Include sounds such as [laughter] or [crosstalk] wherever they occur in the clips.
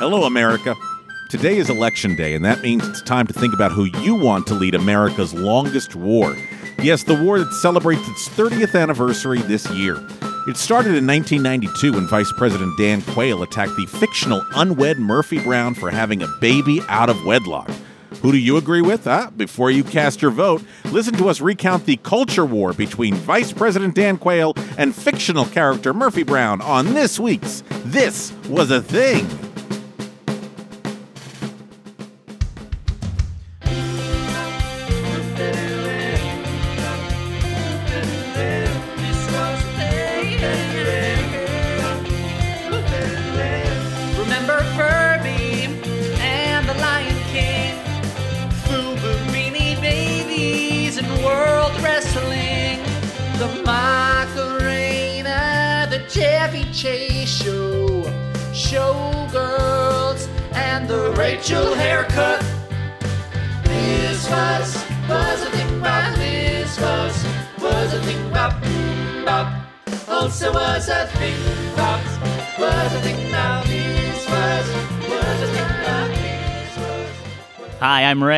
Hello, America. Today is election day, and that means it's time to think about who you want to lead America's longest war. Yes, the war that celebrates its 30th anniversary this year. It started in 1992 when Vice President Dan Quayle attacked the fictional unwed Murphy Brown for having a baby out of wedlock. Who do you agree with? Ah, before you cast your vote, listen to us recount the culture war between Vice President Dan Quayle and fictional character Murphy Brown on this week's This Was a Thing.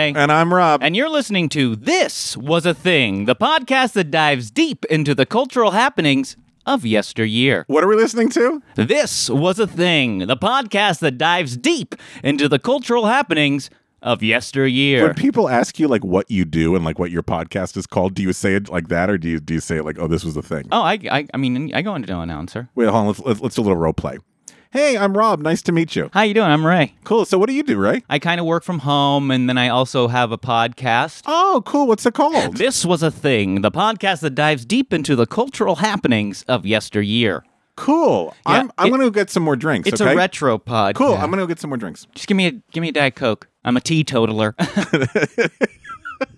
And I'm Rob. And you're listening to This Was a Thing, the podcast that dives deep into the cultural happenings of yesteryear. what are we listening to? This Was a Thing, the podcast that dives deep into the cultural happenings of yesteryear. When people ask you like what you do and like what your podcast is called, do you say it like that or do you do you say it like, oh, this was the thing? oh, I, I, I mean, I go into no announcer. Wait, hold on. Let's, let's let's do a little role play. Hey, I'm Rob. Nice to meet you. How you doing? I'm Ray. Cool. So, what do you do, Ray? I kind of work from home, and then I also have a podcast. Oh, cool. What's it called? This was a thing, the podcast that dives deep into the cultural happenings of yesteryear. Cool. I'm I'm it- gonna get some more drinks. It's okay? a retro pod. Cool. I'm gonna go get some more drinks. Just give me a give me a diet coke. I'm a teetotaler. [laughs]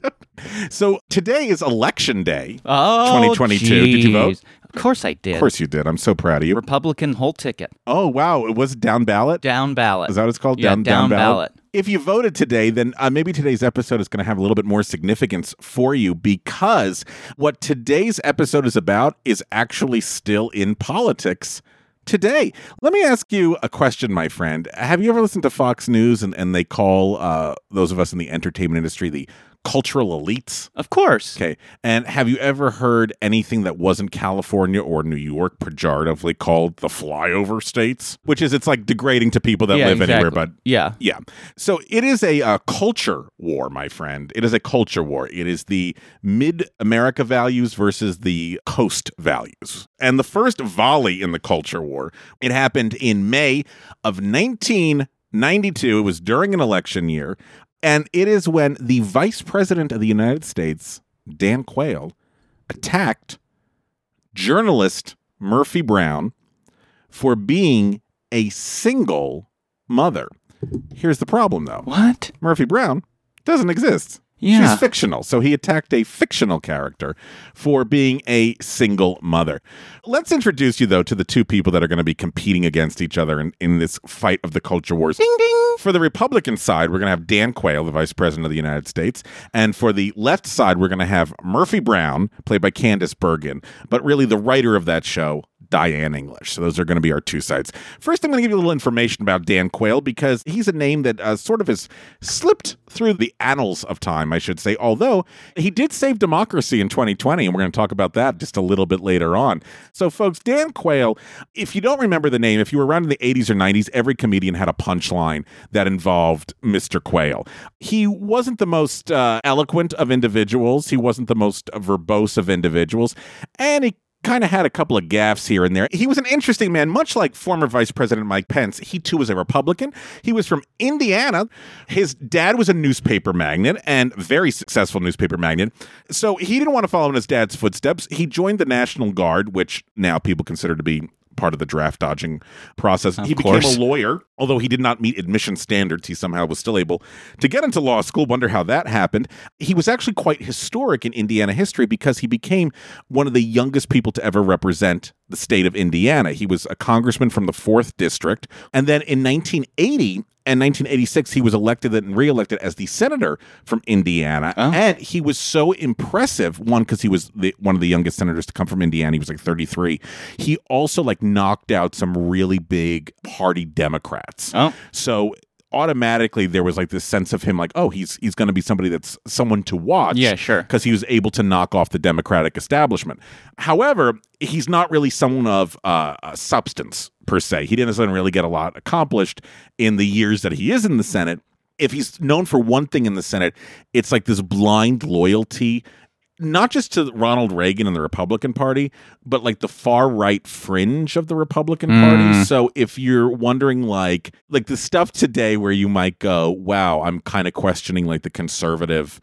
[laughs] So today is election day. oh, 2022. Did you vote? Of course I did. Of course you did. I'm so proud of you. Republican whole ticket Oh wow, it was down ballot. down ballot. Is that what it's called? Yeah, down, down ballot. If you voted today, then uh, maybe today's episode is going to have a little bit more significance for you because what today's episode is about is actually still in politics today. Let me ask you a question, my friend. Have you ever listened to Fox News and, and they call uh, those of us in the entertainment industry the cultural elites? Of course. Okay. And have you ever heard anything that wasn't California or New York pejoratively called the flyover states? Which is, it's like degrading to people that yeah, live anywhere exactly. but yeah. yeah. So it is a uh, culture war, my friend. It is a culture war. It is the mid America values versus the coast values. And the first volley in the culture war, it happened in May of 1992. It was during an election year. And it is when the vice president of the United States, Dan Quayle, attacked journalist Murphy Brown for being a single mother. Here's the problem, though What? Murphy Brown doesn't exist. Yeah. She's fictional. So he attacked a fictional character for being a single mother. Let's introduce you, though, to the two people that are going to be competing against each other in, in this fight of the culture wars. Ding, ding. For the Republican side, we're going to have Dan Quayle, the Vice President of the United States. And for the left side, we're going to have Murphy Brown, played by Candice Bergen. But really, the writer of that show, Diane English. So those are going to be our two sides. First, I'm going to give you a little information about Dan Quayle because he's a name that uh, sort of has slipped through the annals of time, I should say. Although he did save democracy in 2020, and we're going to talk about that just a little bit later on. So, folks, Dan Quayle, if you don't remember the name, if you were around in the 80s or 90s, every comedian had a punchline that involved Mr. Quayle. He wasn't the most uh, eloquent of individuals, he wasn't the most verbose of individuals, and he kind of had a couple of gaffes here and there. He was an interesting man, much like former Vice President Mike Pence. He too was a Republican. He was from Indiana. His dad was a newspaper magnate and very successful newspaper magnate. So he didn't want to follow in his dad's footsteps. He joined the National Guard, which now people consider to be part of the draft dodging process. he became a lawyer, although he did not meet admission standards. He somehow was still able to get into law school. Wonder how that happened. He was actually quite historic in Indiana history because he became one of the youngest people to ever represent the state of Indiana. He was a congressman from the 4th district. And then in 1980, and 1986, he was elected and reelected as the senator from Indiana. Oh. And he was so impressive, one, because he was the, one of the youngest senators to come from Indiana. He was like 33. He also like knocked out some really big party Democrats. Oh. So automatically there was like this sense of him like oh he's he's going to be somebody that's someone to watch Yeah, sure. because he was able to knock off the democratic establishment. However he's not really someone of uh, uh, substance per se. He doesn't really get a lot accomplished in the years that he is in the senate. If he's known for one thing in the senate it's like this blind loyalty not just to Ronald Reagan and the Republican Party, but like the far right fringe of the Republican Party. Mm. So if you're wondering like like the stuff today where you might go, wow, I'm kind of questioning like the conservative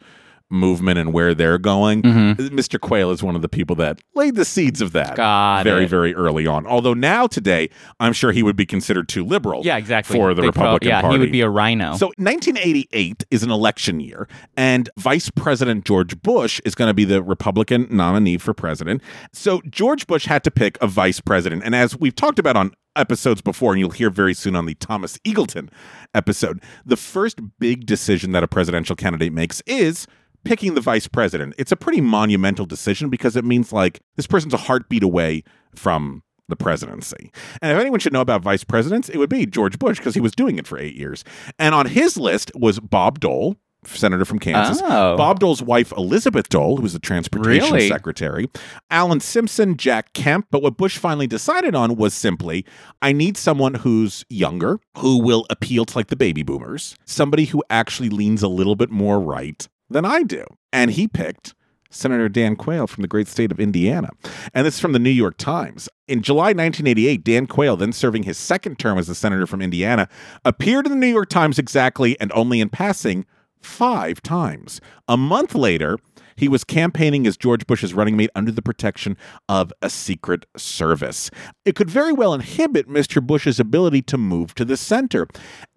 movement and where they're going. Mm-hmm. Mr. Quayle is one of the people that laid the seeds of that Got very, it. very early on. Although now today, I'm sure he would be considered too liberal Yeah, exactly. for the They pro- Republican yeah, Party. he would be a rhino. So 1988 is an election year, and Vice President George Bush is going to be the Republican nominee for president. So George Bush had to pick a vice president, and as we've talked about on episodes before, and you'll hear very soon on the Thomas Eagleton episode, the first big decision that a presidential candidate makes is picking the vice president. It's a pretty monumental decision because it means like this person's a heartbeat away from the presidency. And if anyone should know about vice presidents, it would be George Bush because he was doing it for eight years. And on his list was Bob Dole. Senator from Kansas. Oh. Bob Dole's wife, Elizabeth Dole, who was the transportation Really? secretary, Alan Simpson, Jack Kemp. But what Bush finally decided on was simply I need someone who's younger, who will appeal to like the baby boomers, somebody who actually leans a little bit more right than I do. And he picked Senator Dan Quayle from the great state of Indiana. And this is from the New York Times. In July 1988, Dan Quayle, then serving his second term as a senator from Indiana, appeared in the New York Times exactly and only in passing five times. A month later, he was campaigning as George Bush's running mate under the protection of a secret service. It could very well inhibit Mr. Bush's ability to move to the center.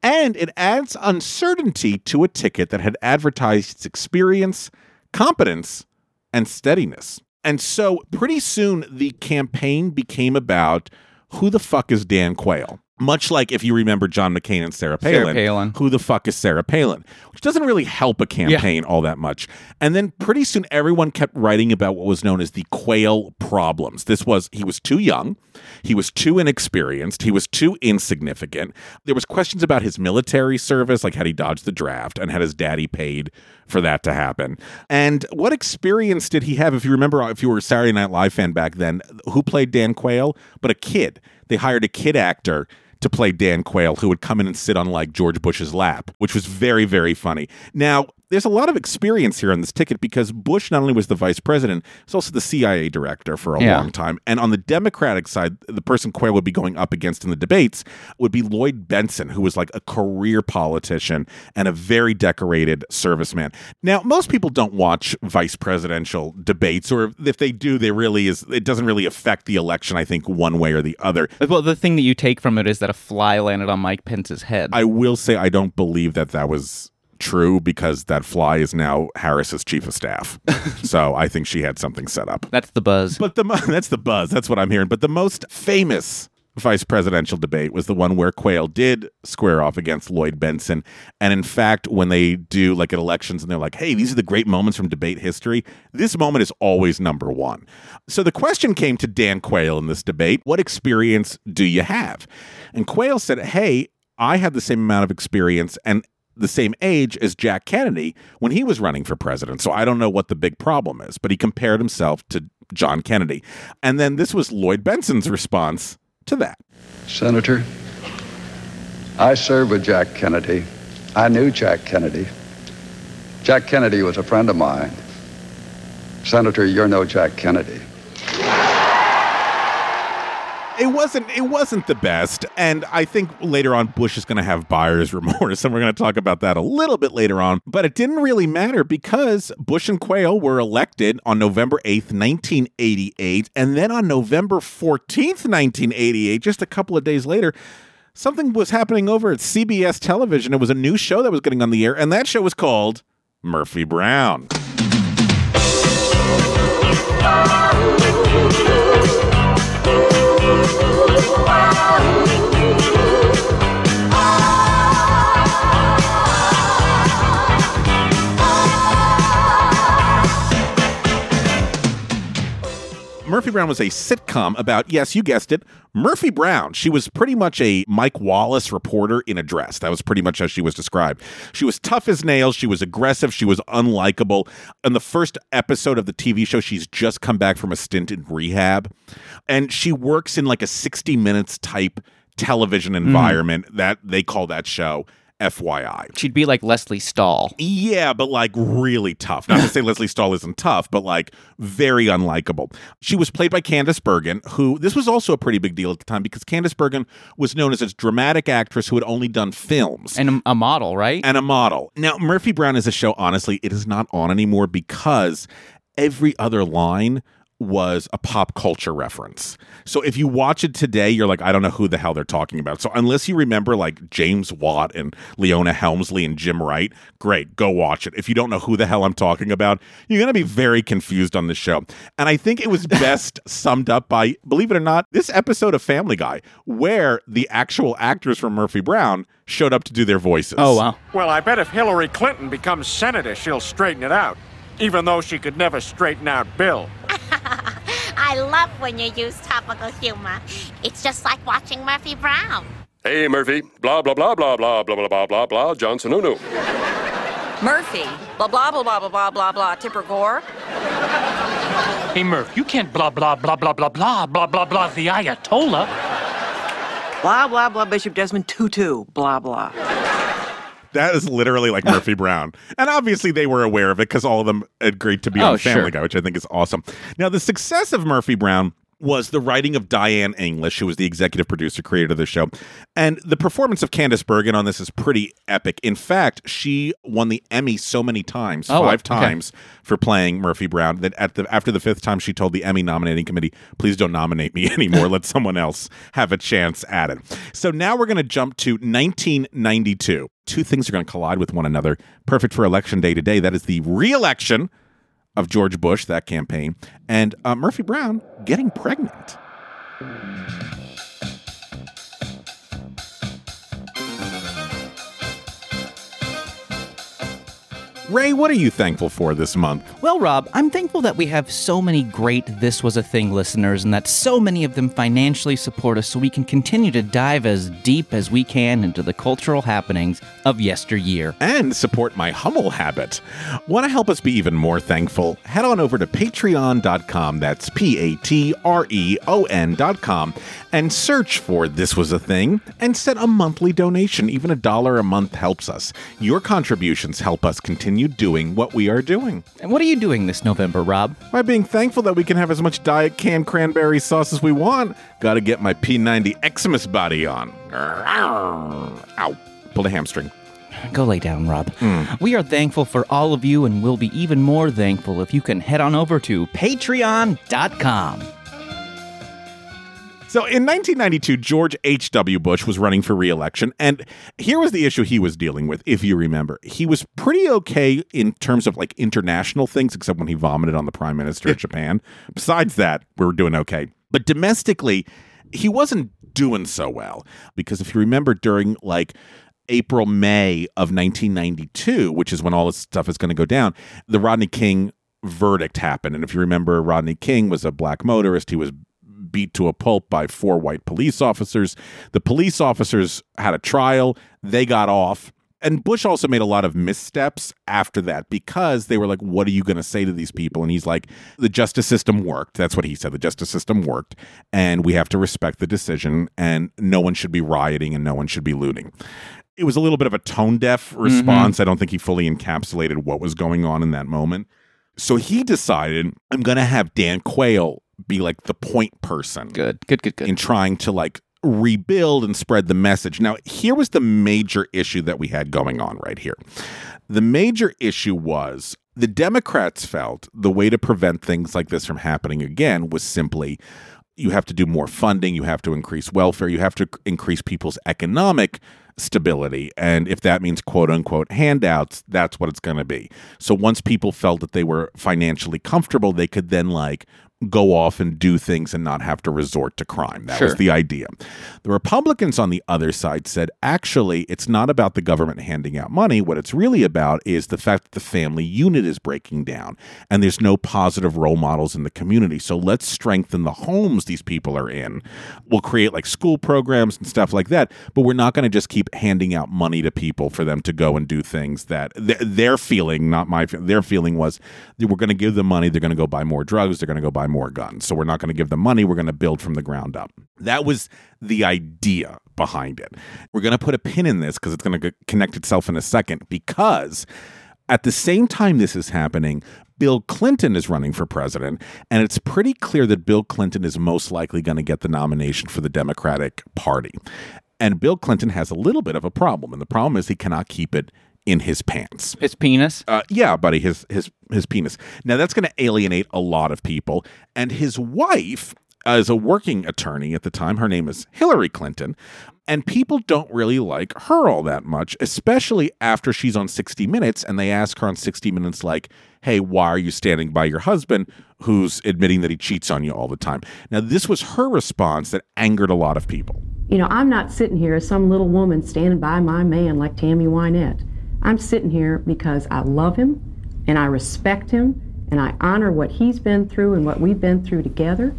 And it adds uncertainty to a ticket that had advertised its experience, competence, and steadiness. And so pretty soon the campaign became about who the fuck is Dan Quayle? Much like if you remember John McCain and Sarah Sarah Palin, Palin. who the fuck is Sarah Palin? Which doesn't really help a campaign all that much. And then pretty soon everyone kept writing about what was known as the Quayle problems. This was he was too young, he was too inexperienced, he was too insignificant. There was questions about his military service, like had he dodged the draft and had his daddy paid for that to happen. And what experience did he have? If you remember, if you were a Saturday Night Live fan back then, who played Dan Quayle? But a kid. They hired a kid actor to play Dan Quayle, who would come in and sit on like George Bush's lap, which was very, very funny. Now, there's a lot of experience here on this ticket because Bush not only was the vice president, he's also the CIA director for a Yeah. long time. And on the Democratic side, the person Quayle would be going up against in the debates would be Lloyd Bentsen, who was like a career politician and a very decorated serviceman. Now, most people don't watch vice presidential debates, or if they do, they really is it doesn't really affect the election, I think, one way or the other. well, the thing that you take from it is that a fly landed on Mike Pence's head. I will say I don't believe that that was true because that fly is now Harris's chief of staff. [laughs] so I think she had something set up. That's the buzz. But the mo- that's the buzz. That's what I'm hearing. But the most famous vice presidential debate was the one where Quayle did square off against Lloyd Bentsen. And in fact, when they do like at elections and they're like, hey, these are the great moments from debate history, this moment is always number one. So the question came to Dan Quayle in this debate what experience do you have? And Quayle said, hey, I had the same amount of experience and the same age as Jack Kennedy when he was running for president. So I don't know what the big problem is, but he compared himself to John Kennedy. And then this was Lloyd Bentsen's response to that. Senator, I served with Jack Kennedy. I knew Jack Kennedy. Jack Kennedy was a friend of mine. Senator, you're no Jack Kennedy. It wasn't it wasn't the best. And I think later on Bush is going to have buyer's [laughs] remorse and we're going to talk about that a little bit later on. But it didn't really matter because Bush and Quayle were elected on November 8th 1988 and then on November 14th 1988 just a couple of days later something was happening over at CBS television. It was a new show that was getting on the air and that show was called Murphy Brown [laughs] Wow. Brown was a sitcom about, yes, you guessed it, Murphy Brown. She was pretty much a Mike Wallace reporter in a dress. That was pretty much how she was described. She was tough as nails. She was aggressive. She was unlikable. In the first episode of the TV show, she's just come back from a stint in rehab. And she works in like a 60 minutes type television hmm. environment that they call that show FYI. She'd be like Lesley Stahl. Yeah, but like really tough. Not to say Lesley Stahl isn't tough, but like very unlikable. She was played by Candice Bergen, who this was also a pretty big deal at the time because Candice Bergen was known as a dramatic actress who had only done films And a, a model, right? and a model. Now, Murphy Brown is a show, honestly, it is not on anymore because every other line was a pop culture reference. So if you watch it today, you're like, I don't know who the hell they're talking about. So unless you remember like James Watt and Leona Helmsley and Jim Wright, great, go watch it. If you don't know who the hell I'm talking about, you're going to be very confused on this show. And I think it was [laughs] best summed up by, believe it or not, this episode of Family Guy, where the actual actors from Murphy Brown showed up to do their voices. oh, wow. Well, I bet if Hillary Clinton becomes senator, she'll straighten it out. Even though she could never straighten out Bill. I love when you use topical humor. It's just like watching Murphy Brown. Hey, Murphy. Blah, blah, blah, blah, blah, blah, blah, blah, blah, blah, John Sununu. Murphy. Blah blah blah blah blah blah blah blah. Tipper Gore. Hey, Murph, you can't blah, blah, blah, blah, blah, blah, blah, blah, blah, the Ayatollah. Blah blah blah. Bishop Desmond Tutu. Blah blah. That is literally like Murphy [laughs] Brown. And obviously they were aware of it because all of them agreed to be Oh, on Family sure. Guy, which I think is awesome. Now, the success of Murphy Brown was the writing of Diane English, who was the executive producer, creator of the show. And the performance of Candice Bergen on this is pretty epic. In fact, she won the Emmy so many times, Oh, five okay. times, for playing Murphy Brown, that at the after the fifth time she told the Emmy nominating committee, please don't nominate me [laughs] anymore. Let someone else have a chance at it. So now we're going to jump to 1992. Two things are going to collide with one another. Perfect for election day today. That is the re-election of George Bush, that campaign, and uh, Murphy Brown getting pregnant. Ray, what are you thankful for this month? Well, Rob, I'm thankful that we have so many great This Was a Thing listeners and that so many of them financially support us so we can continue to dive as deep as we can into the cultural happenings of yesteryear. and support my Hummel habit. Want to help us be even more thankful? Head on over to patreon.com, that's P A T R E O N.com, and search for This Was a Thing and set a monthly donation. Even a dollar a month helps us. Your contributions help us continue doing what we are doing. And what are you doing this November, Rob? By being thankful that we can have as much diet canned cranberry sauce as we want, gotta get my P90 Xmas body on. Ow. Pulled a hamstring. Go lay down, Rob. Hmm. We are thankful for all of you, and we'll be even more thankful if you can head on over to patreon.com. So in 1992, George H.W. Bush was running for re-election, and here was the issue he was dealing with, if you remember. He was pretty okay in terms of like international things, except when he vomited on the prime minister of Japan. Besides that, we were doing okay. But domestically, he wasn't doing so well because if you remember during like April, May of 1992, which is when all this stuff is going to go down, the Rodney King verdict happened. And if you remember, Rodney King was a black motorist. He was beat to a pulp by four white police officers. The police officers had a trial, they got off. And Bush also made a lot of missteps after that because they were like, What are you going to say to these people? And he's like, The justice system worked. That's what he said. The justice system worked. And we have to respect the decision. And no one should be rioting and no one should be looting. It was a little bit of a tone deaf mm-hmm. response. I don't think he fully encapsulated what was going on in that moment. So he decided, I'm going to have Dan Quayle be like the point person Good, good, good, good. in trying to like rebuild and spread the message. Now, here was the major issue that we had going on right here. The major issue was the Democrats felt the way to prevent things like this from happening again was simply you have to do more funding, you have to increase welfare, you have to increase people's economic stability. And if that means quote unquote handouts, that's what it's going to be. So once people felt that they were financially comfortable, they could then like go off and do things and not have to resort to crime. That was the idea. The Republicans on the other side said actually, it's not about the government handing out money. What it's really about is the fact that the family unit is breaking down and there's no positive role models in the community. So let's strengthen the homes these people are in. We'll create like school programs and stuff like that, but we're not going to just keep handing out money to people for them to go and do things that th- their feeling, not my, their feeling was that we're going to give them money. They're going to go buy more drugs. They're going to go buy more guns. So we're not going to give them money. We're going to build from the ground up. That was the idea behind it. We're going to put a pin in this because it's going to connect itself in a second because at the same time this is happening, Bill Clinton is running for president, and it's pretty clear that Bill Clinton is most likely going to get the nomination for the Democratic Party. And Bill Clinton has a little bit of a problem, and the problem is he cannot keep it in his pants. His penis? Uh, yeah, buddy, his his his penis. Now that's going to alienate a lot of people, and his wife is a working attorney at the time. Her name is Hillary Clinton, and people don't really like her all that much, especially after she's on 60 Minutes, and they ask her on 60 Minutes like, "Hey, why are you standing by your husband who's admitting that he cheats on you all the time?" Now this was her response that angered a lot of people. You know, I'm not sitting here as some little woman standing by my man like Tammy Wynette. I'm sitting here because I love him and I respect him and I honor what he's been through and what we've been through together.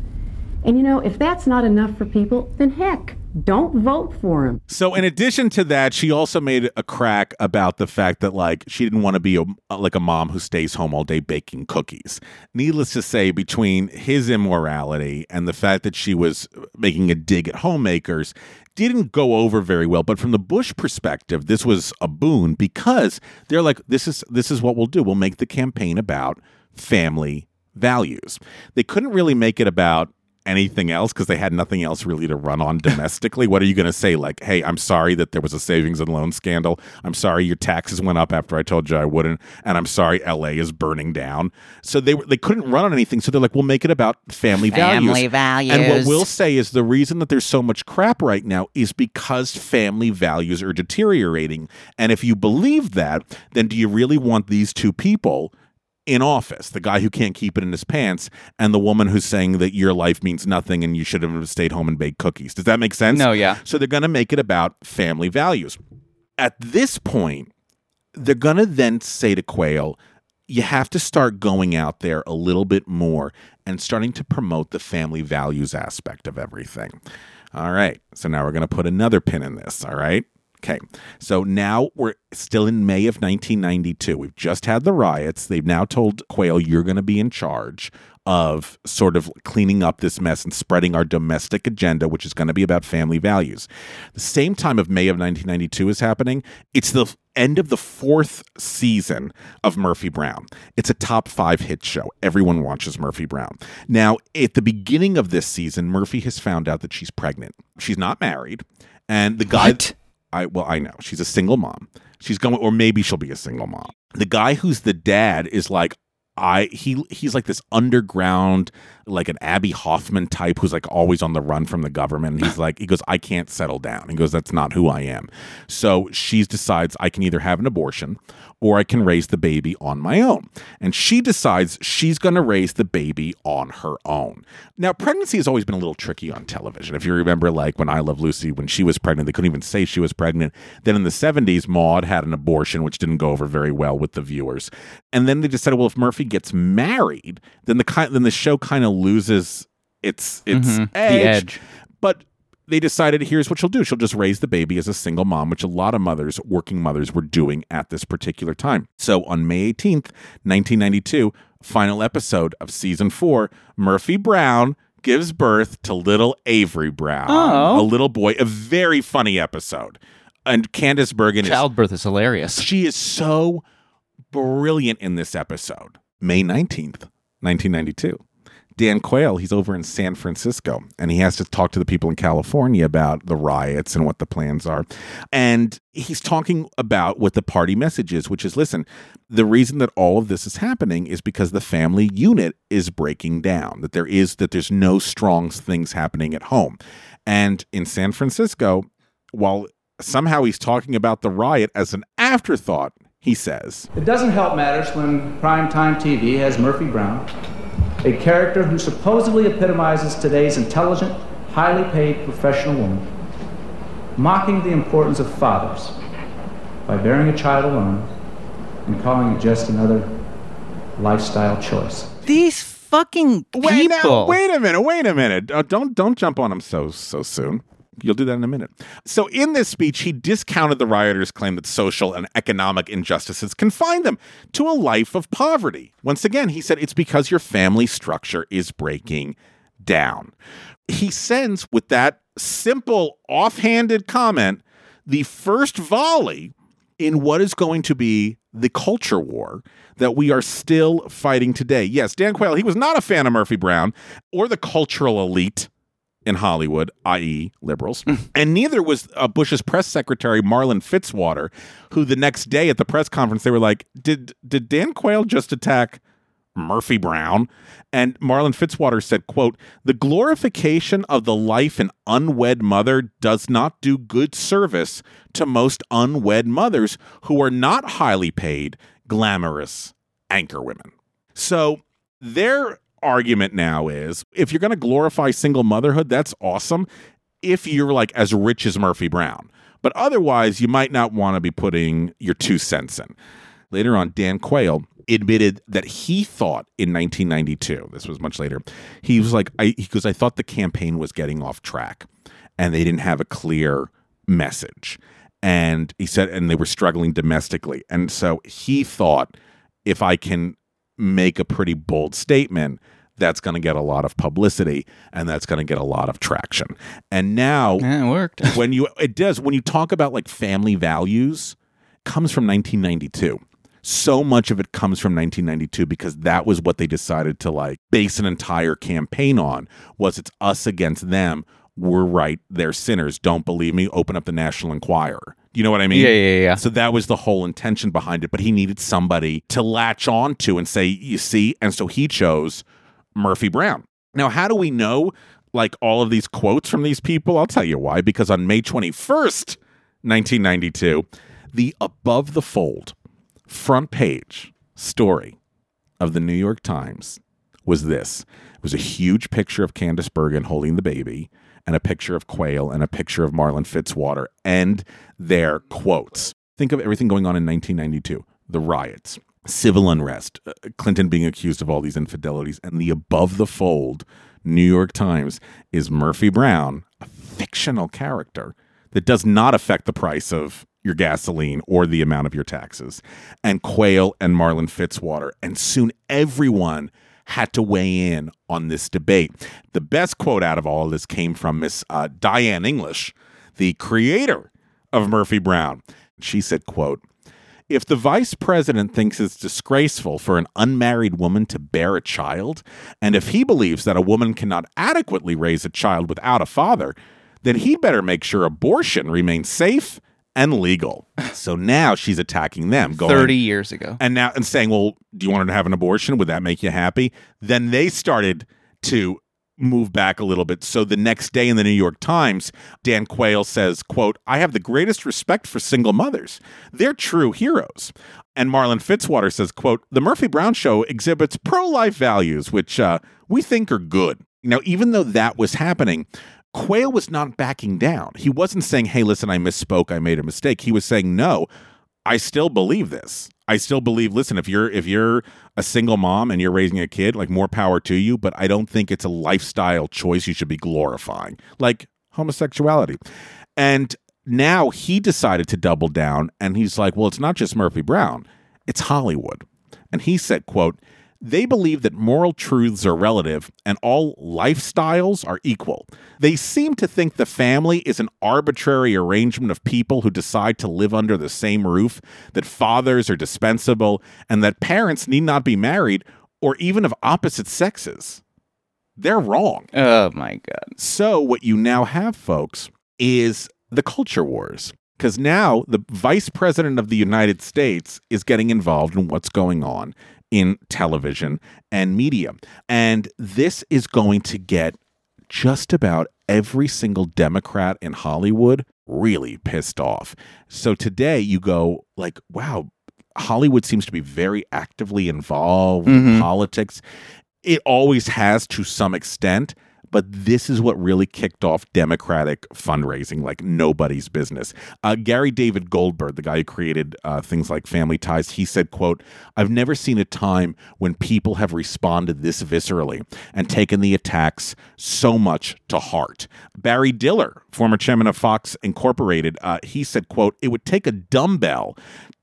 And you know, if that's not enough for people, then heck, don't vote for him. So, in addition to that, she also made a crack about the fact that like she didn't want to be a, like a mom who stays home all day baking cookies. Needless to say, between his immorality and the fact that she was making a dig at homemakers, didn't go over very well. But from the Bush perspective, this was a boon because they're like, this is this is what we'll do. We'll make the campaign about family values. They couldn't really make it about anything else because they had nothing else really to run on domestically. what are you going to say? Like, hey, I'm sorry that there was a savings and loan scandal. I'm sorry your taxes went up after I told you I wouldn't, and I'm sorry LA is burning down. So they they couldn't run on anything. So they're like, we'll make it about family, Family values. And what we'll say is the reason that there's so much crap right now is because family values are deteriorating. And if you believe that, then do you really want these two people? In office, the guy who can't keep it in his pants, and the woman who's saying that your life means nothing and you should have stayed home and baked cookies. Does that make sense? No, yeah. So they're going to make it about family values. At this point, they're going to then say to Quayle, you have to start going out there a little bit more and starting to promote the family values aspect of everything. All right. So now we're going to put another pin in this. All right. Okay. So now we're still in May of 1992. We've just had the riots. They've now told Quayle, you're going to be in charge of sort of cleaning up this mess and spreading our domestic agenda, which is going to be about family values. The same time of May of 1992 is happening. It's the end of the fourth season of Murphy Brown. It's a top five hit show. Everyone watches Murphy Brown. Now, at the beginning of this season, Murphy has found out that she's pregnant. She's not married. And the guy. I well, I know she's a single mom. She's going, or maybe she'll be a single mom. The guy who's the dad is like, I he he's like this underground, like an Abbie Hoffman type who's like always on the run from the government. And he's [laughs] like, he goes, I can't settle down. He goes, that's not who I am. So she decides I can either have an abortion or I can raise the baby on my own. And she decides she's going to raise the baby on her own. Now, pregnancy has always been a little tricky on television. If you remember, like when I Love Lucy, when she was pregnant, they couldn't even say she was pregnant. Then in the 70s, Maude had an abortion, which didn't go over very well with the viewers. And then they decided, well, if Murphy gets married, then the kind, then the show kind of loses its its Mhm, the edge. edge. But they decided here's what she'll do. She'll just raise the baby as a single mom, which a lot of mothers, working mothers, were doing at this particular time. So on May 18th, 1992, final episode of season four, Murphy Brown gives birth to little Avery Brown, Oh. a little boy, a very funny episode. And Candice Bergen is Childbirth is hilarious. she is so brilliant in this episode. May 19th, 1992. Dan Quayle, he's over in San Francisco and he has to talk to the people in California about the riots and what the plans are. And he's talking about what the party message is, which is listen, the reason that all of this is happening is because the family unit is breaking down, that there is that there's no strong things happening at home. And in San Francisco, while somehow he's talking about the riot as an afterthought, he says, It doesn't help matters when primetime TV has Murphy Brown. A character who supposedly epitomizes today's intelligent, highly paid professional woman, mocking the importance of fathers by bearing a child alone and calling it just another lifestyle choice. These fucking people. Wait, now, wait a minute. Wait a minute. Uh, don't don't jump on him so so soon. You'll do that in a minute. So, in this speech, he discounted the rioters' claim that social and economic injustices confine them to a life of poverty. Once again, he said it's because your family structure is breaking down. He sends, with that simple, offhanded comment, the first volley in what is going to be the culture war that we are still fighting today. Yes, Dan Quayle, he was not a fan of Murphy Brown or the cultural elite in Hollywood, i.e., liberals. and neither was uh, Bush's press secretary, Marlin Fitzwater, who the next day at the press conference, they were like, Did, did Dan Quayle just attack Murphy Brown? And Marlin Fitzwater said, quote, The glorification of the life an unwed mother does not do good service to most unwed mothers who are not highly paid, glamorous anchor women. So their argument now is if you're going to glorify single motherhood, that's awesome if you're like as rich as Murphy Brown. But otherwise, you might not want to be putting your two cents in. Later on, Dan Quayle admitted that he thought in 1992, this was much later, he was like, I, he goes, I thought the campaign was getting off track and they didn't have a clear message. And he said, and they were struggling domestically. And so he thought, if I can make a pretty bold statement, that's going to get a lot of publicity and that's going to get a lot of traction. And now Yeah, it worked. [laughs] when you it does when you talk about like family values comes from 1992. So much of it comes from 1992 because that was what they decided to like base an entire campaign on was it's us against them. We're right, they're sinners. Don't believe me? Open up the National Enquirer. You know what I mean? Yeah, yeah, yeah. So that was the whole intention behind it. But he needed somebody to latch on to and say, you see, and so he chose Murphy Brown. Now, how do we know like all of these quotes from these people? I'll tell you why. Because on May 21st, 1992, the Above the Fold front page story of the New York Times was this. It was a huge picture of Candice Bergen holding the baby and a picture of Quayle and a picture of Marlin Fitzwater and their quotes. Think of everything going on in 1992 the riots, civil unrest, uh, Clinton being accused of all these infidelities, and the above the fold New York Times is Murphy Brown, a fictional character that does not affect the price of your gasoline or the amount of your taxes, and Quayle and Marlin Fitzwater. And soon everyone had to weigh in on this debate. The best quote out of all of this came from Miss uh, Diane English, the creator of Murphy Brown. She said, quote, if the vice president thinks it's disgraceful for an unmarried woman to bear a child, and if he believes that a woman cannot adequately raise a child without a father, then he'd better make sure abortion remains safe and legal. So now she's attacking them, going 30 years ago. and now and saying, "Well, do you want her to have an abortion? Would that make you happy?" Then they started to move back a little bit. So the next day in the New York Times, Dan Quayle says, quote, I have the greatest respect for single mothers. They're true heroes. And Marlin Fitzwater says, quote, the Murphy Brown show exhibits pro-life values, which uh, we think are good. Now, even though that was happening, Quayle was not backing down. He wasn't saying, hey, listen, I misspoke, I made a mistake. He was saying, no, I still believe this. I still believe, listen, if you're if you're a single mom and you're raising a kid, like more power to you, but I don't think it's a lifestyle choice you should be glorifying. Like homosexuality. And now he decided to double down and he's like, well, it's not just Murphy Brown, it's Hollywood. And he said, quote, they believe that moral truths are relative and all lifestyles are equal. They seem to think the family is an arbitrary arrangement of people who decide to live under the same roof, that fathers are dispensable, and that parents need not be married or even of opposite sexes. They're wrong. Oh my God. So, what you now have, folks, is the culture wars. Because now the vice president of the United States is getting involved in what's going on in television and media. And this is going to get just about every single Democrat in Hollywood really pissed off. So today you go like, wow, Hollywood seems to be very actively involved in Mhm. politics. It always has to some extent, but this is what really kicked off Democratic fundraising like nobody's business. Uh, Gary David Goldberg, the guy who created uh, things like Family Ties, he said, "quote I've never seen a time when people have responded this viscerally and taken the attacks so much to heart." Barry Diller, former chairman of Fox Incorporated, uh, he said, "quote It would take a dumbbell."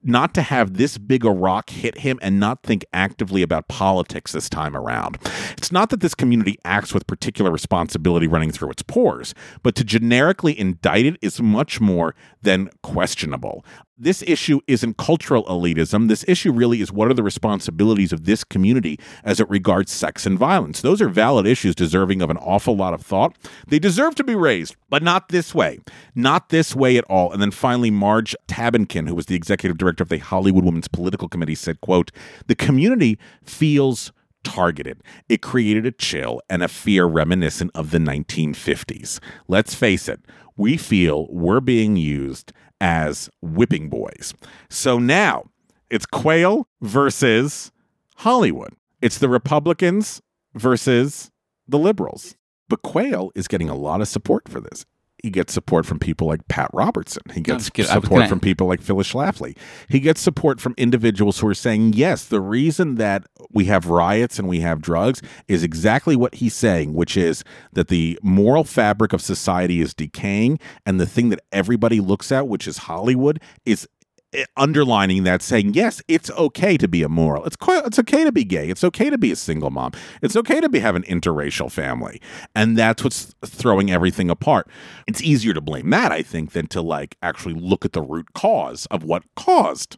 Not to have this big a rock hit him and not think actively about politics this time around. It's not that this community acts with particular responsibility running through its pores, but to generically indict it is much more than questionable. This issue isn't cultural elitism. This issue really is what are the responsibilities of this community as it regards sex and violence. Those are valid issues deserving of an awful lot of thought. They deserve to be raised, but not this way. Not this way at all. And then finally, Marge Tabankin, who was the executive director of the Hollywood Women's Political Committee, said, quote, the community feels targeted. It created a chill and a fear reminiscent of the 1950s. Let's face it, we feel we're being used as whipping boys. So now it's Quayle versus Hollywood. It's the Republicans versus the liberals. But Quayle is getting a lot of support for this. He gets support from people like Pat Robertson. He gets. Support gonna- from people like Phyllis Schlafly. He gets support from individuals who are saying, yes, the reason that we have riots and we have drugs is exactly what he's saying, which is that the moral fabric of society is decaying. And the thing that everybody looks at, which is Hollywood, is Eh, underlining that saying yes it's okay to be immoral. It's quite, it's okay to be gay. It's okay to be a single mom. It's okay to be have an interracial family. And that's what's throwing everything apart. It's easier to blame that i think than to like actually look at the root cause of what caused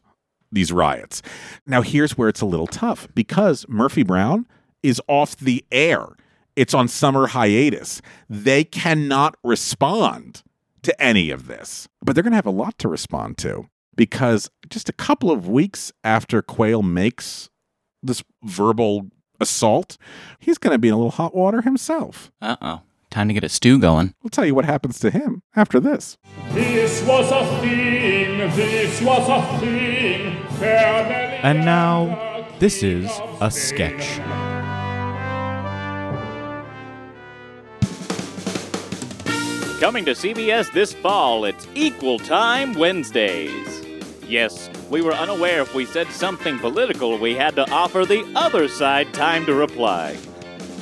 these riots. Now here's where it's a little tough because murphy brown is off the air. It's on summer hiatus. They cannot respond to any of this. But they're going to have a lot to respond to because just a couple of weeks after Quayle makes this verbal assault, he's going to be in a little hot water himself. Uh oh. Time to get a stew going. We'll tell you what happens to him after this. This was a thing, this was a thing. And now, this is a sketch. Coming to CBS this fall, it's Equal Time Wednesdays. Yes, we were unaware if we said something political, we had to offer the other side time to reply.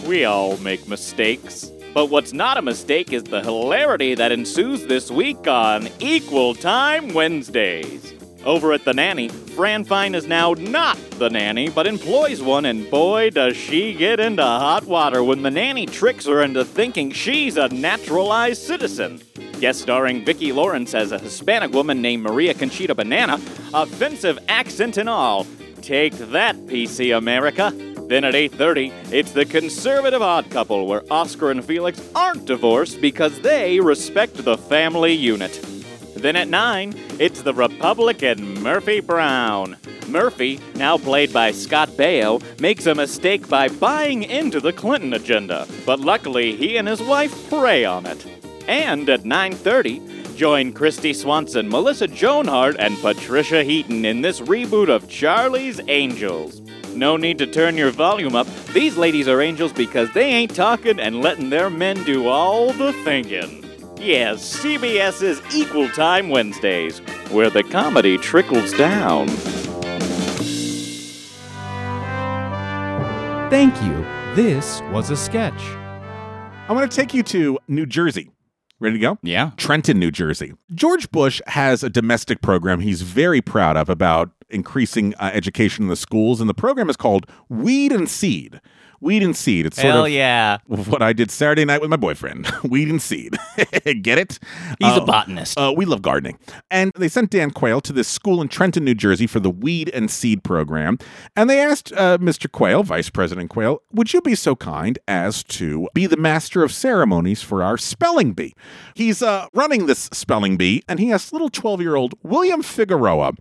We all make mistakes. But what's not a mistake is the hilarity that ensues this week on Equal Time Wednesdays. Over at The Nanny, Fran Fine is now not the nanny, but employs one, and boy, does she get into hot water when the nanny tricks her into thinking she's a naturalized citizen. Guest starring Vicki Lawrence as a Hispanic woman named Maria Conchita Banana, offensive accent and all. Take that, PC America. Then at 8:30, it's the conservative odd couple where Oscar and Felix aren't divorced because they respect the family unit. Then at 9, it's the Republican Murphy Brown. Murphy, now played by Scott Baio, makes a mistake by buying into the Clinton agenda, but luckily he and his wife prey on it. And at 9:30, join Kristy Swanson, Melissa Joan Hart, and Patricia Heaton in this reboot of Charlie's Angels. No need to turn your volume up. These ladies are angels because they ain't talking and letting their men do all the thinking. Yes, CBS's Equal Time Wednesdays, where the comedy trickles down. Thank you. This was a sketch. I want to take you to New Jersey. Ready to go? Yeah. Trenton, New Jersey. George Bush has a domestic program he's very proud of about increasing uh, education in the schools, and the program is called Weed and Seed. Weed and Seed. It's sort Hell of yeah. what I did Saturday night with my boyfriend. [laughs] Weed and Seed. [laughs] Get it? He's a Uh, botanist. Uh, we love gardening. And they sent Dan Quayle to this school in Trenton, New Jersey for the Weed and Seed program. And they asked uh, Mr. Quayle, Vice President Quayle, would you be so kind as to be the master of ceremonies for our spelling bee? He's uh, running this spelling bee, and he asked little 12 year old William Figueroa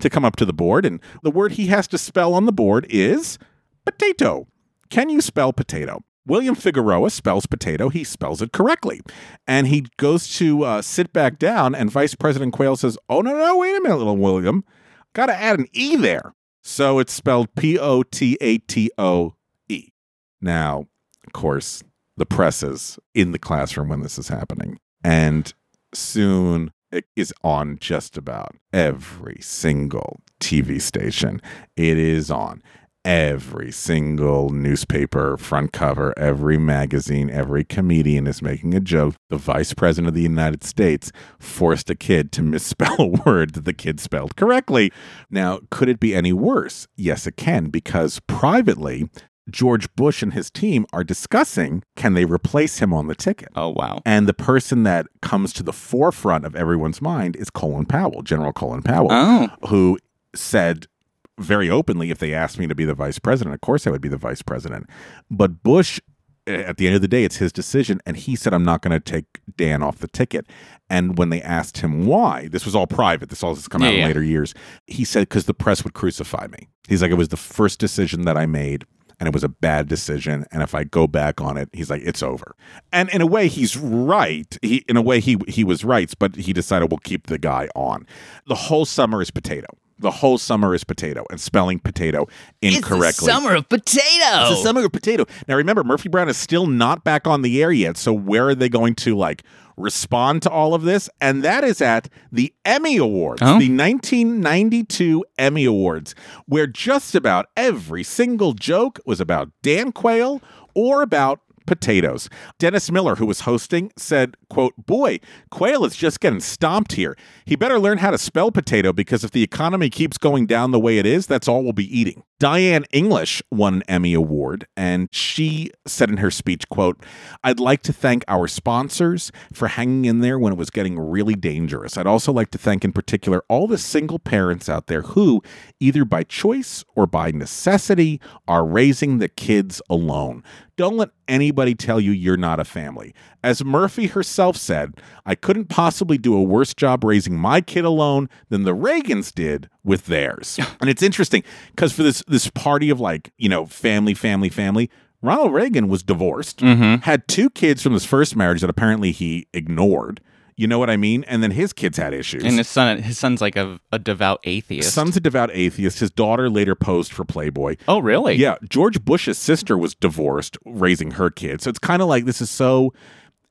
to come up to the board. And the word he has to spell on the board is potato. Can you spell potato? William Figueroa spells potato. He spells it correctly. And he goes to uh, sit back down, and Vice President Quayle says, Oh, no, no, wait a minute, little William. Got to add an E there. So it's spelled P O T A T O E. Now, of course, the press is in the classroom when this is happening. And soon it is on just about every single TV station. It is on every single newspaper front cover, every magazine, every comedian is making a joke. The vice president of the United States forced a kid to misspell a word that the kid spelled correctly. Now, could it be any worse? Yes, it can, because privately, George Bush and his team are discussing can they replace him on the ticket. Oh, wow. And the person that comes to the forefront of everyone's mind is Colin Powell, General Colin Powell, Oh. who said very openly if they asked me to be the vice president, of course I would be the vice president. But Bush, eh, at the end of the day, it's his decision. And he said, I'm not going to take Dan off the ticket. And when they asked him why, this was all private, this all has come out Yeah, in yeah. later years, he said, because the press would crucify me. He's like, it was the first decision that I made. And it was a bad decision. And if I go back on it, he's like, it's over. And in a way, he's right. He, in a way, he he was right, but he decided we'll keep the guy on. The whole summer is potato. The whole summer is potato and spelling potato incorrectly. summer of potato. It's the summer of potato. Now remember, Murphy Brown is still not back on the air yet. So where are they going to like respond to all of this? And that is at the Emmy Awards, Oh. the 1992 Emmy Awards, where just about every single joke was about Dan Quayle or about potatoes. Dennis Miller, who was hosting, said, quote, Boy, Quayle is just getting stomped here. He better learn how to spell potato because if the economy keeps going down the way it is, that's all we'll be eating. Diane English won an Emmy Award, and she said in her speech, quote, I'd like to thank our sponsors for hanging in there when it was getting really dangerous. I'd also like to thank in particular all the single parents out there who, either by choice or by necessity, are raising the kids alone. Don't let anybody tell you you're not a family. As Murphy herself said, I couldn't possibly do a worse job raising my kid alone than the Reagans did with theirs. [laughs] and it's interesting because for this this party of like, you know, family, family, family, Ronald Reagan was divorced, mm-hmm. had two kids from his first marriage that apparently he ignored. You know what I mean? And then his kids had issues. And his son, his son's like a, a devout atheist. Son's a devout atheist. His daughter later posed for Playboy. Oh, really? Yeah. George Bush's sister was divorced, raising her kids. So it's kind of like this is so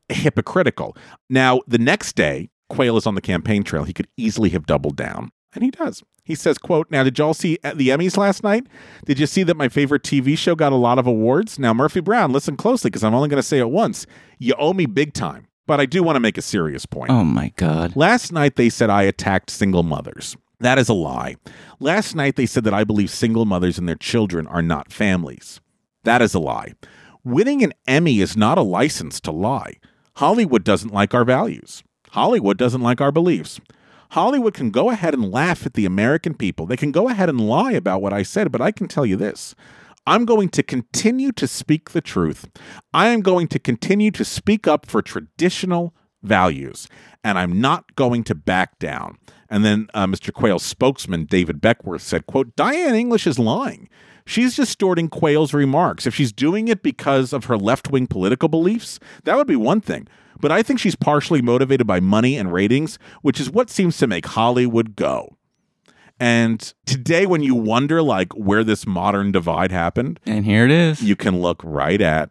hypocritical. Now, the next day, Quayle is on the campaign trail. He could easily have doubled down, and he does. He says, quote, Now, did y'all see at the Emmys last night? Did you see that my favorite TV show got a lot of awards? Now, Murphy Brown, listen closely because I'm only going to say it once. You owe me big time. But I do want to make a serious point. Oh, my God. Last night they said I attacked single mothers. That is a lie. Last night they said that I believe single mothers and their children are not families. That is a lie. Winning an Emmy is not a license to lie. Hollywood doesn't like our values. Hollywood doesn't like our beliefs. Hollywood can go ahead and laugh at the American people. They can go ahead and lie about what I said, but I can tell you this. I'm going to continue to speak the truth. I am going to continue to speak up for traditional values, and I'm not going to back down. And then uh, Mr. Quayle's spokesman, David Beckwith, said, quote, Diane English is lying. She's distorting Quayle's remarks. If she's doing it because of her left wing political beliefs, that would be one thing. But I think she's partially motivated by money and ratings, which is what seems to make Hollywood go. And today, when you wonder like where this modern divide happened, And here it is. you can look right at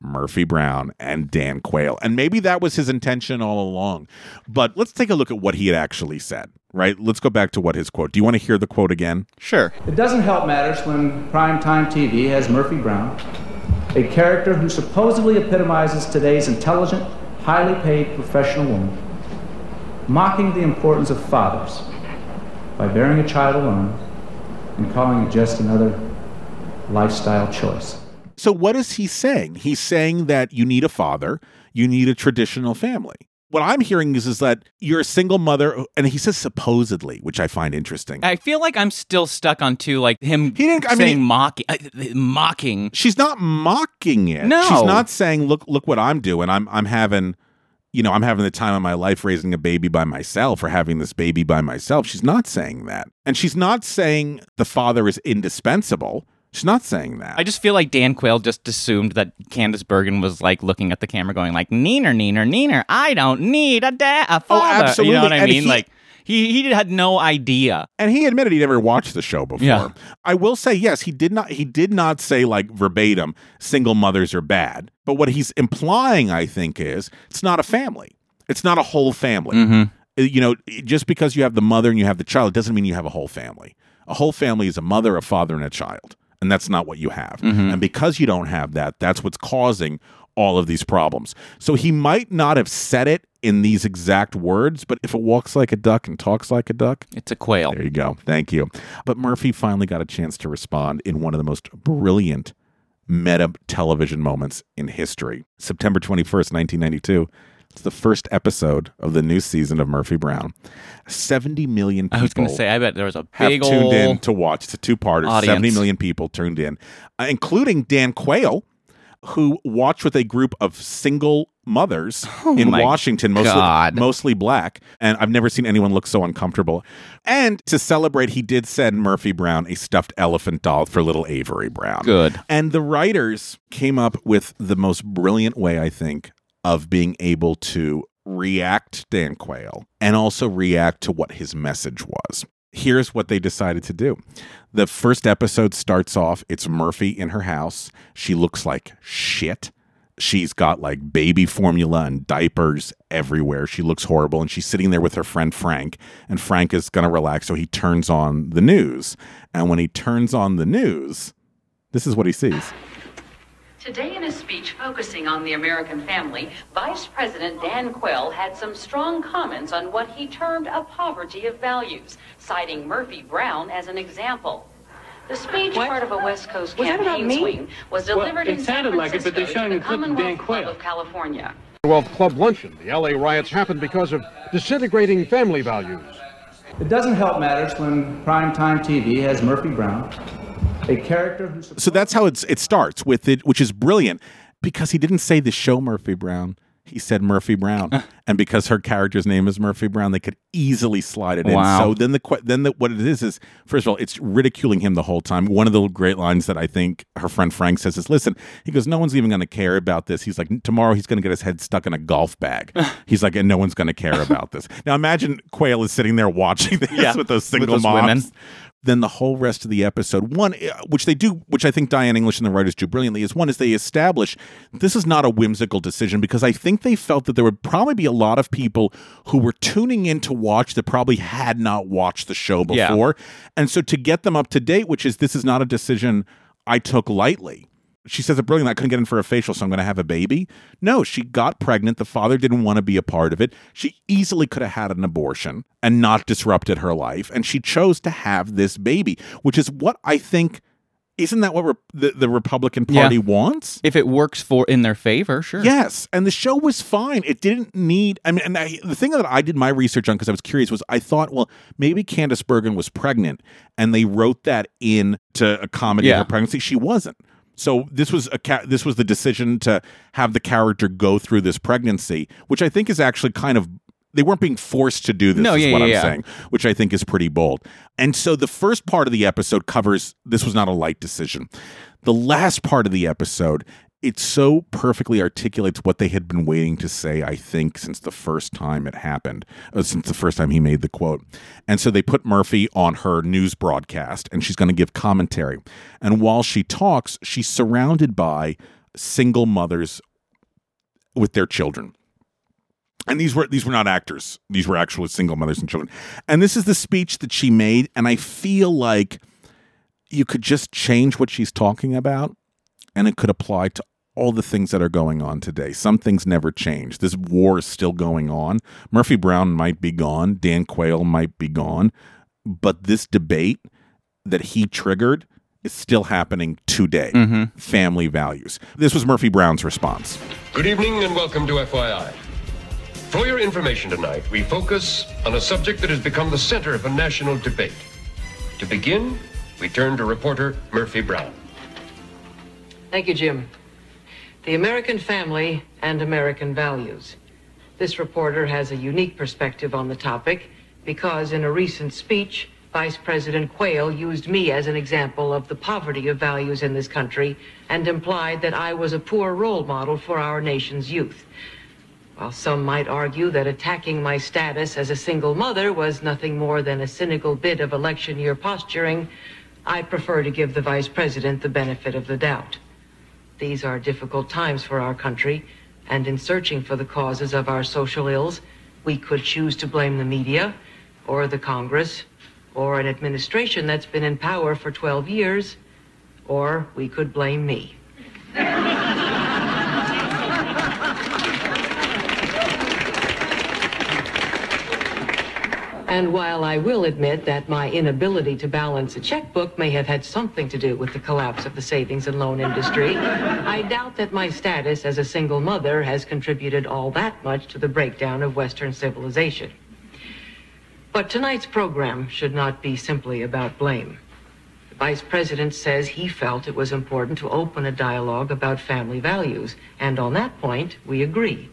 Murphy Brown and Dan Quayle. And maybe that was his intention all along. But let's take a look at what he had actually said, right? Let's go back to what his quote. Do you want to hear the quote again? Sure. It doesn't help matters when primetime TV has Murphy Brown, a character who supposedly epitomizes today's intelligent, highly paid professional woman, mocking the importance of fathers by bearing a child alone and calling it just another lifestyle choice. So, what is he saying? He's saying that you need a father, you need a traditional family. What I'm hearing is, is that you're a single mother, and he says supposedly, which I find interesting. I feel like I'm still stuck on two, like him He didn't- I mean, saying he- mocking, uh, mocking. She's not mocking it. No. she's not saying, "Look, look what I'm doing. I'm, I'm having, you know, I'm having the time of my life raising a baby by myself or having this baby by myself." She's not saying that, and she's not saying the father is indispensable. She's not saying that. I just feel like Dan Quayle just assumed that Candice Bergen was like looking at the camera, going like, "Neener, neener, neener. I don't need a dad, a father." absolutely. You know what I And mean? he- like He he had no idea. And he admitted he'd never watched the show before. Yeah. I will say yes, he did not he did not say like verbatim single mothers are bad. But what he's implying I think is it's not a family. It's not a whole family. Mhm. Uh, You know, just because you have the mother and you have the child doesn't mean you have a whole family. A whole family is a mother, a father and a child. And that's not what you have. Mhm. And because you don't have that, that's what's causing all of these problems. So he might not have said it in these exact words, but if it walks like a duck and talks like a duck, it's a quail. There you go. Thank you. But Murphy finally got a chance to respond in one of the most brilliant meta television moments in history. September 21st, 1992. It's the first episode of the new season of Murphy Brown. 70 million people I was going to say, I bet there was a have tuned in to watch. It's a two-parter. 70 million people tuned in, uh, including Dan Quayle, who watched with a group of single mothers in Oh my Washington, mostly God. mostly black. And I've never seen anyone look so uncomfortable. And to celebrate, he did send Murphy Brown a stuffed elephant doll for little Avery Brown. Good. And the writers came up with the most brilliant way, I think, of being able to react Dan Quayle and also react to what his message was. Here's what they decided to do. The first episode starts off it's Murphy in her house. She looks like shit. She's got like baby formula and diapers everywhere. She looks horrible. And she's sitting there with her friend Frank. And Frank is going to relax. So he turns on the news. And when he turns on the news, this is what he sees. Today, in a speech focusing on the American family, Vice President Dan Quayle had some strong comments on what he termed a poverty of values, citing Murphy Brown as an example. The speech, part of a West Coast Was campaign me? swing, was Well, delivered it in San sounded like it, but they're Francisco showing to a the clip of Dan Commonwealth Club Quayle. of California. Commonwealth Club luncheon. The LA riots happened because of disintegrating family values. It doesn't help matters when primetime TV has Murphy Brown, a character who's So that's how it's, it starts with it, which is brilliant because he didn't say the show Murphy Brown. He said Murphy Brown, uh. and because her character's name is Murphy Brown, they could easily slide it in. So then the que- then the, what it is is first of all, it's ridiculing him the whole time. One of the great lines that I think her friend Frank says is, "Listen," he goes, "No one's even going to care about this." He's like, "Tomorrow he's going to get his head stuck in a golf bag." Uh. he's like, "And no one's going to care about this." [laughs] Now imagine Quayle is sitting there watching this Yeah, with those with single those moms women. Then the whole rest of the episode one uh, which they do which i think diane english and the writers do brilliantly is one is they establish this is not a whimsical decision because i think they felt that there would probably be a lot of people who were tuning in to watch that probably had not watched the show Yeah. before and so to get them up to date which is this is not a decision i took lightly she says it brilliant. I couldn't get in for a facial, so I'm going to have a baby. No, she got pregnant. The father didn't want to be a part of it. She easily could have had an abortion and not disrupted her life. And she chose to have this baby, which is what I think. Isn't that what re- the, the Republican Yeah. Party wants? If it works for in their favor, sure. Yes, and the show was fine. It didn't need. I mean, and I, the thing that I did my research on because I was curious was I thought, well, maybe Candice Bergen was pregnant, and they wrote that in to accommodate Yeah. her pregnancy. She wasn't. So this was a ca- this was the decision to have the character go through this pregnancy, which I think is actually kind of they weren't being forced to do this. No, is yeah, what yeah, I'm yeah. saying, which I think is pretty bold. And so the first part of the episode covers this was not a light decision. The last part of the episode it so perfectly articulates what they had been waiting to say, I think, since the first time it happened, uh, since the first time he made the quote. And so they put Murphy on her news broadcast, and she's going to give commentary. And while she talks, she's surrounded by single mothers with their children. And these were these were not actors; these were actual single mothers and children. And this is the speech that she made, and I feel like you could just change what she's talking about and it could apply to all the things that are going on today. Some things never change. This war is still going on. Murphy Brown might be gone, Dan Quayle might be gone, but this debate that he triggered is still happening today. Mhm. Family values. This was Murphy Brown's response. Good evening and welcome to FYI. For your information tonight, we focus on a subject that has become the center of a national debate. To begin, we turn to reporter Murphy Brown. Thank you, Jim. The American family and American values. This reporter has a unique perspective on the topic because in a recent speech, Vice President Quayle used me as an example of the poverty of values in this country and implied that I was a poor role model for our nation's youth. While some might argue that attacking my status as a single mother was nothing more than a cynical bit of election year posturing, I prefer to give the Vice President the benefit of the doubt. These are difficult times for our country, and in searching for the causes of our social ills, we could choose to blame the media, or the Congress, or an administration that's been in power for 12 years, or we could blame me. [laughs] And while I will admit that my inability to balance a checkbook may have had something to do with the collapse of the savings and loan industry, I doubt that my status as a single mother has contributed all that much to the breakdown of Western civilization. But tonight's program should not be simply about blame. The Vice President says he felt it was important to open a dialogue about family values, and on that point, we agree.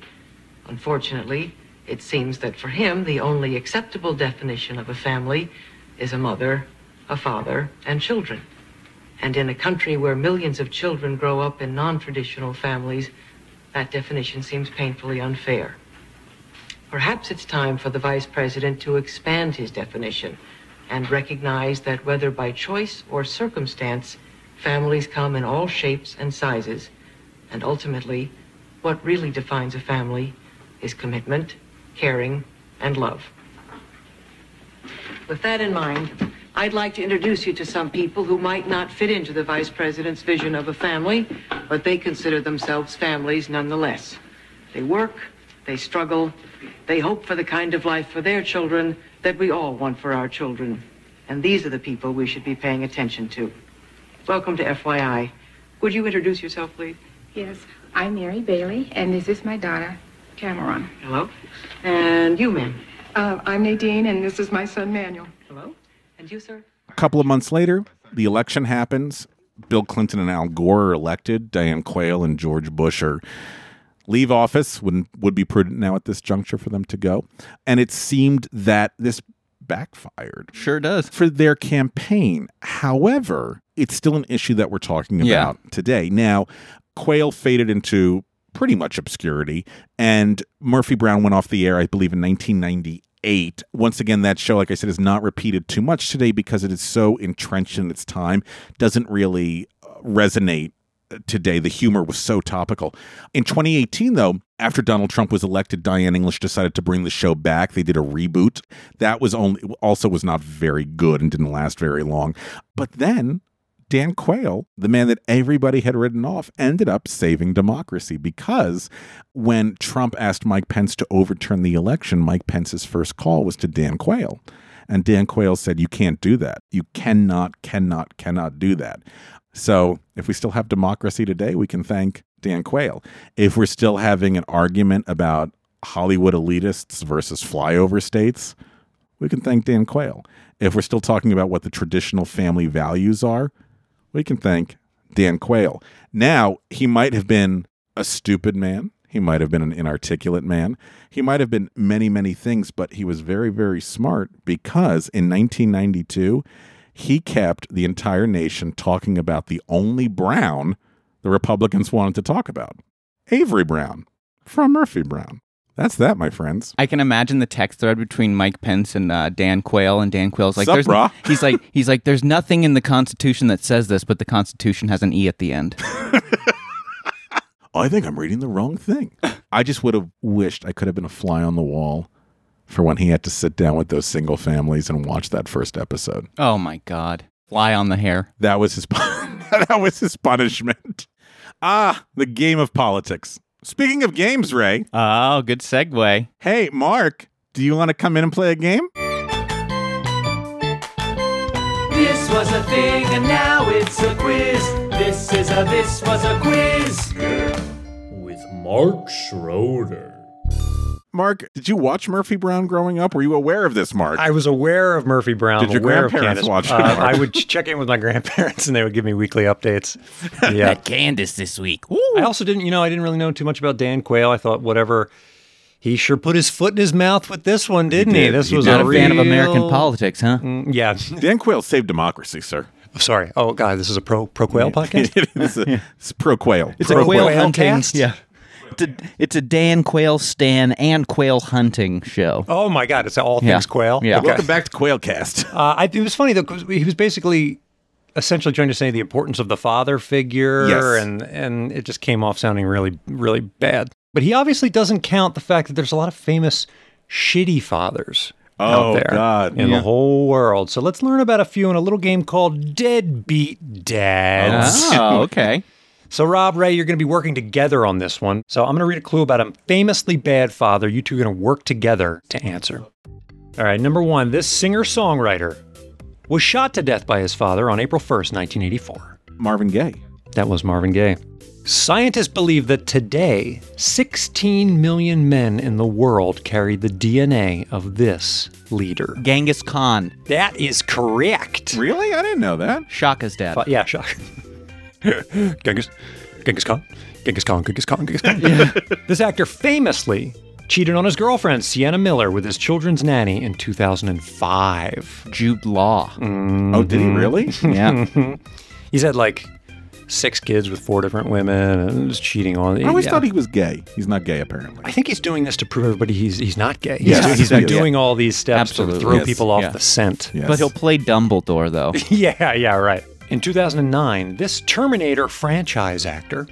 Unfortunately, it seems that for him, the only acceptable definition of a family is a mother, a father, and children. And in a country where millions of children grow up in non traditional families, that definition seems painfully unfair. Perhaps it's time for the Vice President to expand his definition and recognize that whether by choice or circumstance, families come in all shapes and sizes. And ultimately, what really defines a family is commitment, caring, and love. With that in mind, I'd like to introduce you to some people who might not fit into the Vice President's vision of a family, but they consider themselves families nonetheless. They work, they struggle, they hope for the kind of life for their children that we all want for our children. And these are the people we should be paying attention to. Welcome to FYI. Would you introduce yourself, please? Yes, I'm Mary Bailey, and this is my daughter, Cameron. Hello. And you, ma'am. Uh, I'm Nadine, and this is my son, Manuel. Hello. And you, sir? A couple of months later, the election happens. Bill Clinton and Al Gore are elected. Dan Quayle and George Bush are leave office. Would would be prudent now at this juncture for them to go. And it seemed that this backfired. Sure does. For their campaign. However, it's still an issue that we're talking Yeah. about today. Now, Quayle faded into pretty much obscurity, and Murphy Brown went off the air, I believe, in 1998. Once again, that show, like I said, is not repeated too much today because it is so entrenched in its time, doesn't really uh, resonate uh, today. The humor was so topical. In 2018, though, after Donald Trump was elected, Diane English decided to bring the show back. They did a reboot. That was only also was not very good and didn't last very long. But then Dan Quayle, the man that everybody had written off, ended up saving democracy because when Trump asked Mike Pence to overturn the election, Mike Pence's first call was to Dan Quayle. And Dan Quayle said, You can't do that. You cannot, cannot, cannot do that. So if we still have democracy today, we can thank Dan Quayle. If we're still having an argument about Hollywood elitists versus flyover states, we can thank Dan Quayle. If we're still talking about what the traditional family values are, we can thank Dan Quayle. Now, he might have been a stupid man. He might have been an inarticulate man. He might have been many, many things, but he was very, very smart because in 1992, he kept the entire nation talking about the only Brown the Republicans wanted to talk about Avery Brown from Murphy Brown. That's that, my friends. I can imagine the text thread between Mike Pence and uh, Dan Quayle, and Dan Quayle's like, Sup, "There's," brah? he's like, [laughs] he's like, "There's nothing in the Constitution that says this, but the Constitution has an e at the end." [laughs] I think I'm reading the wrong thing. I just would have wished I could have been a fly on the wall for when he had to sit down with those single families and watch that first episode. oh my God, fly on the hair. That was his [laughs] that was his punishment. Ah, the game of politics. Speaking of games, Ray. Oh, good segue. Hey, Mark, do you want to come in and play a game? This was a thing and now it's a quiz. This is a this was a quiz. With Mark Schroeder. Mark, did you watch Murphy Brown growing up? Were you aware of this, Mark? I was aware of Murphy Brown. Did your aware grandparents Candice. watch it, Uh, I would check in with my [laughs] grandparents, and they would give me weekly updates. [laughs] Yeah, Candice this week. I also didn't, you know, I didn't really know too much about Dan Quayle. I thought whatever. He sure put his foot in his mouth with this one, didn't he? did. This He was did. a Not a fan of American politics, huh? Mm, yeah. [laughs] Dan Quayle saved democracy, sir. Sorry. Oh God, this is a pro pro Quayle podcast. it is a, it's pro Quayle. It's pro a Quayle Quayle hunting. cast? Yeah. It's a, it's a Dan Quail Stan and Quail hunting show. Oh my God! It's all Yeah. things quail. Yeah. Okay. Welcome back to Quailcast. Uh, I, it was funny though because he was basically essentially trying to say the importance of the father figure, Yes. and and it just came off sounding really really bad. But he obviously doesn't count the fact that there's a lot of famous shitty fathers Oh, out there God. in Yeah. the whole world. So let's learn about a few in a little game called Deadbeat Dads. Oh, okay. So, Rob, Ray, you're going to be working together on this one. So, I'm going to read a clue about a famously bad father. You two are going to work together to answer. All right, number one this singer songwriter was shot to death by his father on April 1st, 1984. Marvin Gaye. That was Marvin Gaye. Scientists believe that today, 16 million men in the world carry the DNA of this leader. Genghis Khan. That is correct. Really? I didn't know that. Shaka's dad. Fa- yeah, Shaka. [laughs] [laughs] Genghis, Genghis Khan, Genghis Khan, Genghis Khan, Genghis Khan. [laughs] this actor famously cheated on his girlfriend Sienna Miller with his children's nanny in 2005. Jude Law. Mm-hmm. Oh, did he really? [laughs] Yeah. He's had like six kids with four different women and was cheating on. I always yeah. thought he was gay. He's not gay, apparently. I think he's doing this to prove everybody he's he's not gay. He's, Yes, do- he's yes. doing all these steps Absolutely. to throw Yes. people off Yeah. the scent. Yes. But he'll play Dumbledore, though. yeah, yeah, right. In 2009, this Terminator franchise actor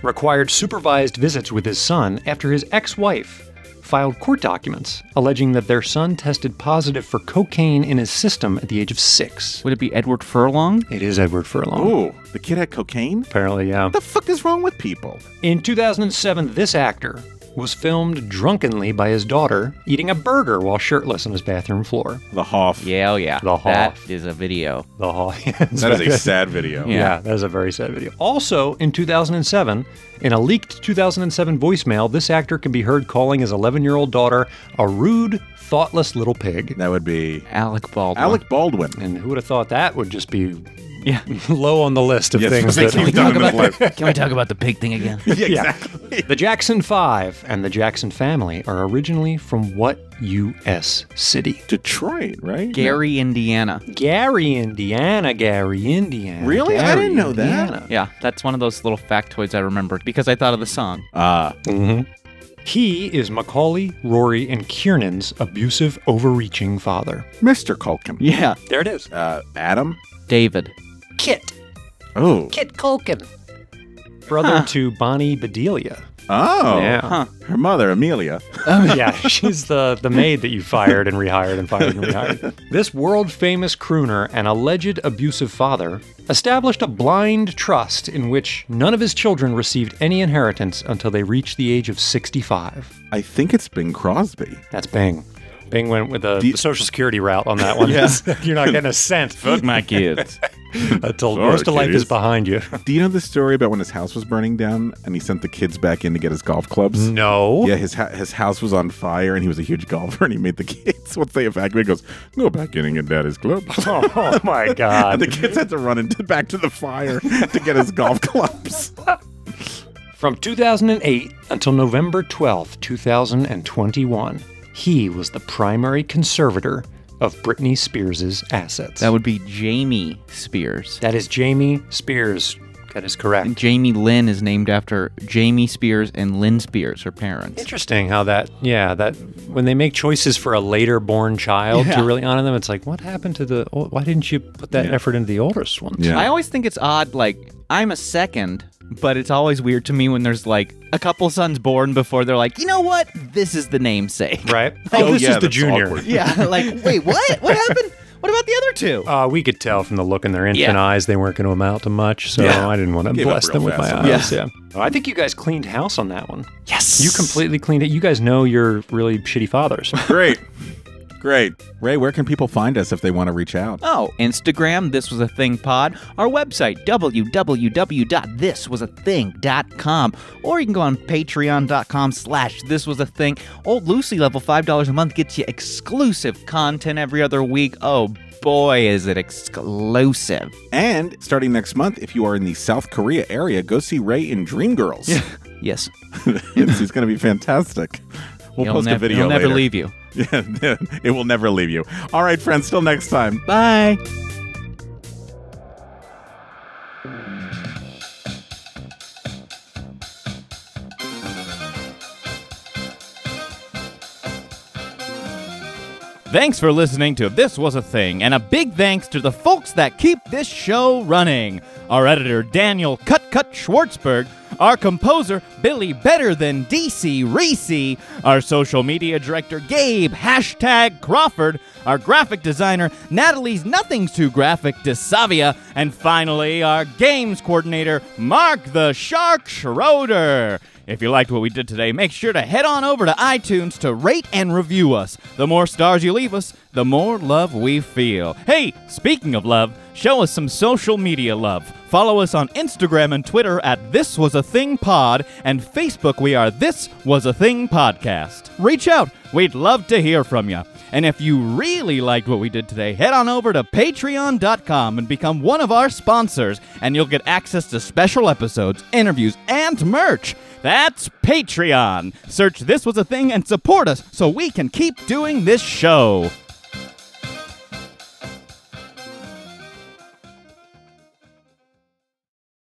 required supervised visits with his son after his ex wife filed court documents alleging that their son tested positive for cocaine in his system at the age of six. Would it be Edward Furlong? It is Edward Furlong. Oh, the kid had cocaine? Apparently, yeah. What the fuck is wrong with people? In 2007, this actor was filmed drunkenly by his daughter eating a burger while shirtless on his bathroom floor. The Hoff. Yeah, oh yeah. The Hoff. is a video. The Hoff. [laughs] That is a [laughs] sad video. Yeah. Yeah. that is a very sad video. Also, in 2007, in a leaked 2007 voicemail, this actor can be heard calling his 11 year old daughter a rude, thoughtless little pig. That would be Alec Baldwin. Alec Baldwin. And who would have thought that would just be Yeah. [laughs] low on the list of Yes, things thank that you. Can we talk Done about his the, Can we talk about the pig thing again? Yeah, [laughs] Yeah. exactly. The Jackson 5 and the Jackson family are originally from what U.S. city? Detroit, right? Gary, Indiana. Gary, Indiana. Gary, Indiana. Really? I Gary, didn't know that. Indiana. Yeah, that's one of those little factoids I remembered because I thought of the song. Ah, He is Macaulay, Rory, and Kieran's abusive, overreaching father. Mr. Culkin. Yeah. There it is. Uh, Adam. David. Kit. Oh. Kit Culkin. Brother to Bonnie Bedelia. Oh. Yeah. Huh. Her mother, Amelia. [laughs] yeah, she's the, the maid that you fired and rehired and fired and rehired. This world famous crooner and alleged abusive father established a blind trust in which none of his children received any inheritance until they reached the age of 65. I think it's Bing Crosby. That's Bing. Bing went with the, the Social Security route on that one. Yeah. [laughs] You're not getting a cent. Fuck my kids. [laughs] [laughs] Until Sorry, most of life is behind you. [laughs] Do you know the story about when his house was burning down and he sent the kids back in to get his golf clubs? No. Yeah, his ha- his house was on fire and he was a huge golfer and he made the [laughs] kids once they evacuated goes go back in and get daddy's clubs. Oh my and God. the kids had to run into back to the fire to get his golf clubs. From 2008 until November 12th, 2021, he was the primary conservator of Britney Spears' assets. That would be Jamie Spears. that is Jamie Spears. That is correct. And Jamie Lynn is named after Jamie Spears and Lynn Spears, her parents. Interesting how that, yeah, that when they make choices for a later born child Yeah. to really honor them, it's like, what happened to the, why didn't you put that Yeah. effort into the oldest one? Yeah. I always think it's odd, like, I'm a second, but it's always weird to me when there's like a couple sons born before they're like, you know what? This is the namesake. Right? [laughs] Oh, Oh, this yeah, is the junior. awkward. Yeah, [laughs] like, wait, what? What happened? What about the other two? Uh, we could tell from the look in their infant Yeah. eyes they weren't going to amount to much, so Yeah. I didn't want to Gave bless them with my eyes. that. Yeah. Oh, I think you guys cleaned house on that one. Yes. You completely cleaned it. You guys know you're really shitty fathers. [laughs] Great. Great. Ray, where can people find us if they want to reach out? Oh, Instagram, This Was a Thing Pod. Our website, www.thiswasathing.com. Or you can go on patreon.com slash This Was a Thing. Old Lucy level, $5 a month gets you exclusive content every other week. Oh, boy, is it exclusive. And starting next month, if you are in the South Korea area, go see Ray in Dreamgirls. [laughs] Yes. [laughs] it's, it's going to be fantastic. We'll He'll post a video he'll never leave you. [laughs] Yeah, it will never leave you. All right, friends, till next time. Bye. Thanks for listening to This Was a Thing, and a big thanks to the folks that keep this show running. Our editor, Daniel Cut Cut Schwartzberg our composer, Billy Better Than DC Reese, our social media director, Gabe Hashtag Crawford, our graphic designer, Natalie's Nothing's Too Graphic DeSavia, and finally, our games coordinator, Mark the Shark Schroeder. If you liked what we did today, make sure to head on over to iTunes to rate and review us. The more stars you leave us, the more love we feel. Hey, speaking of love, show us some social media love. Follow us on Instagram and Twitter at This Was a Thing Pod, and Facebook we are This Was a Thing Podcast. Reach out, we'd love to hear from you. And if you really liked what we did today, head on over to patreon.com and become one of our sponsors, and you'll get access to special episodes, interviews, and merch. That's Patreon. Search This Was a Thing and support us so we can keep doing this show.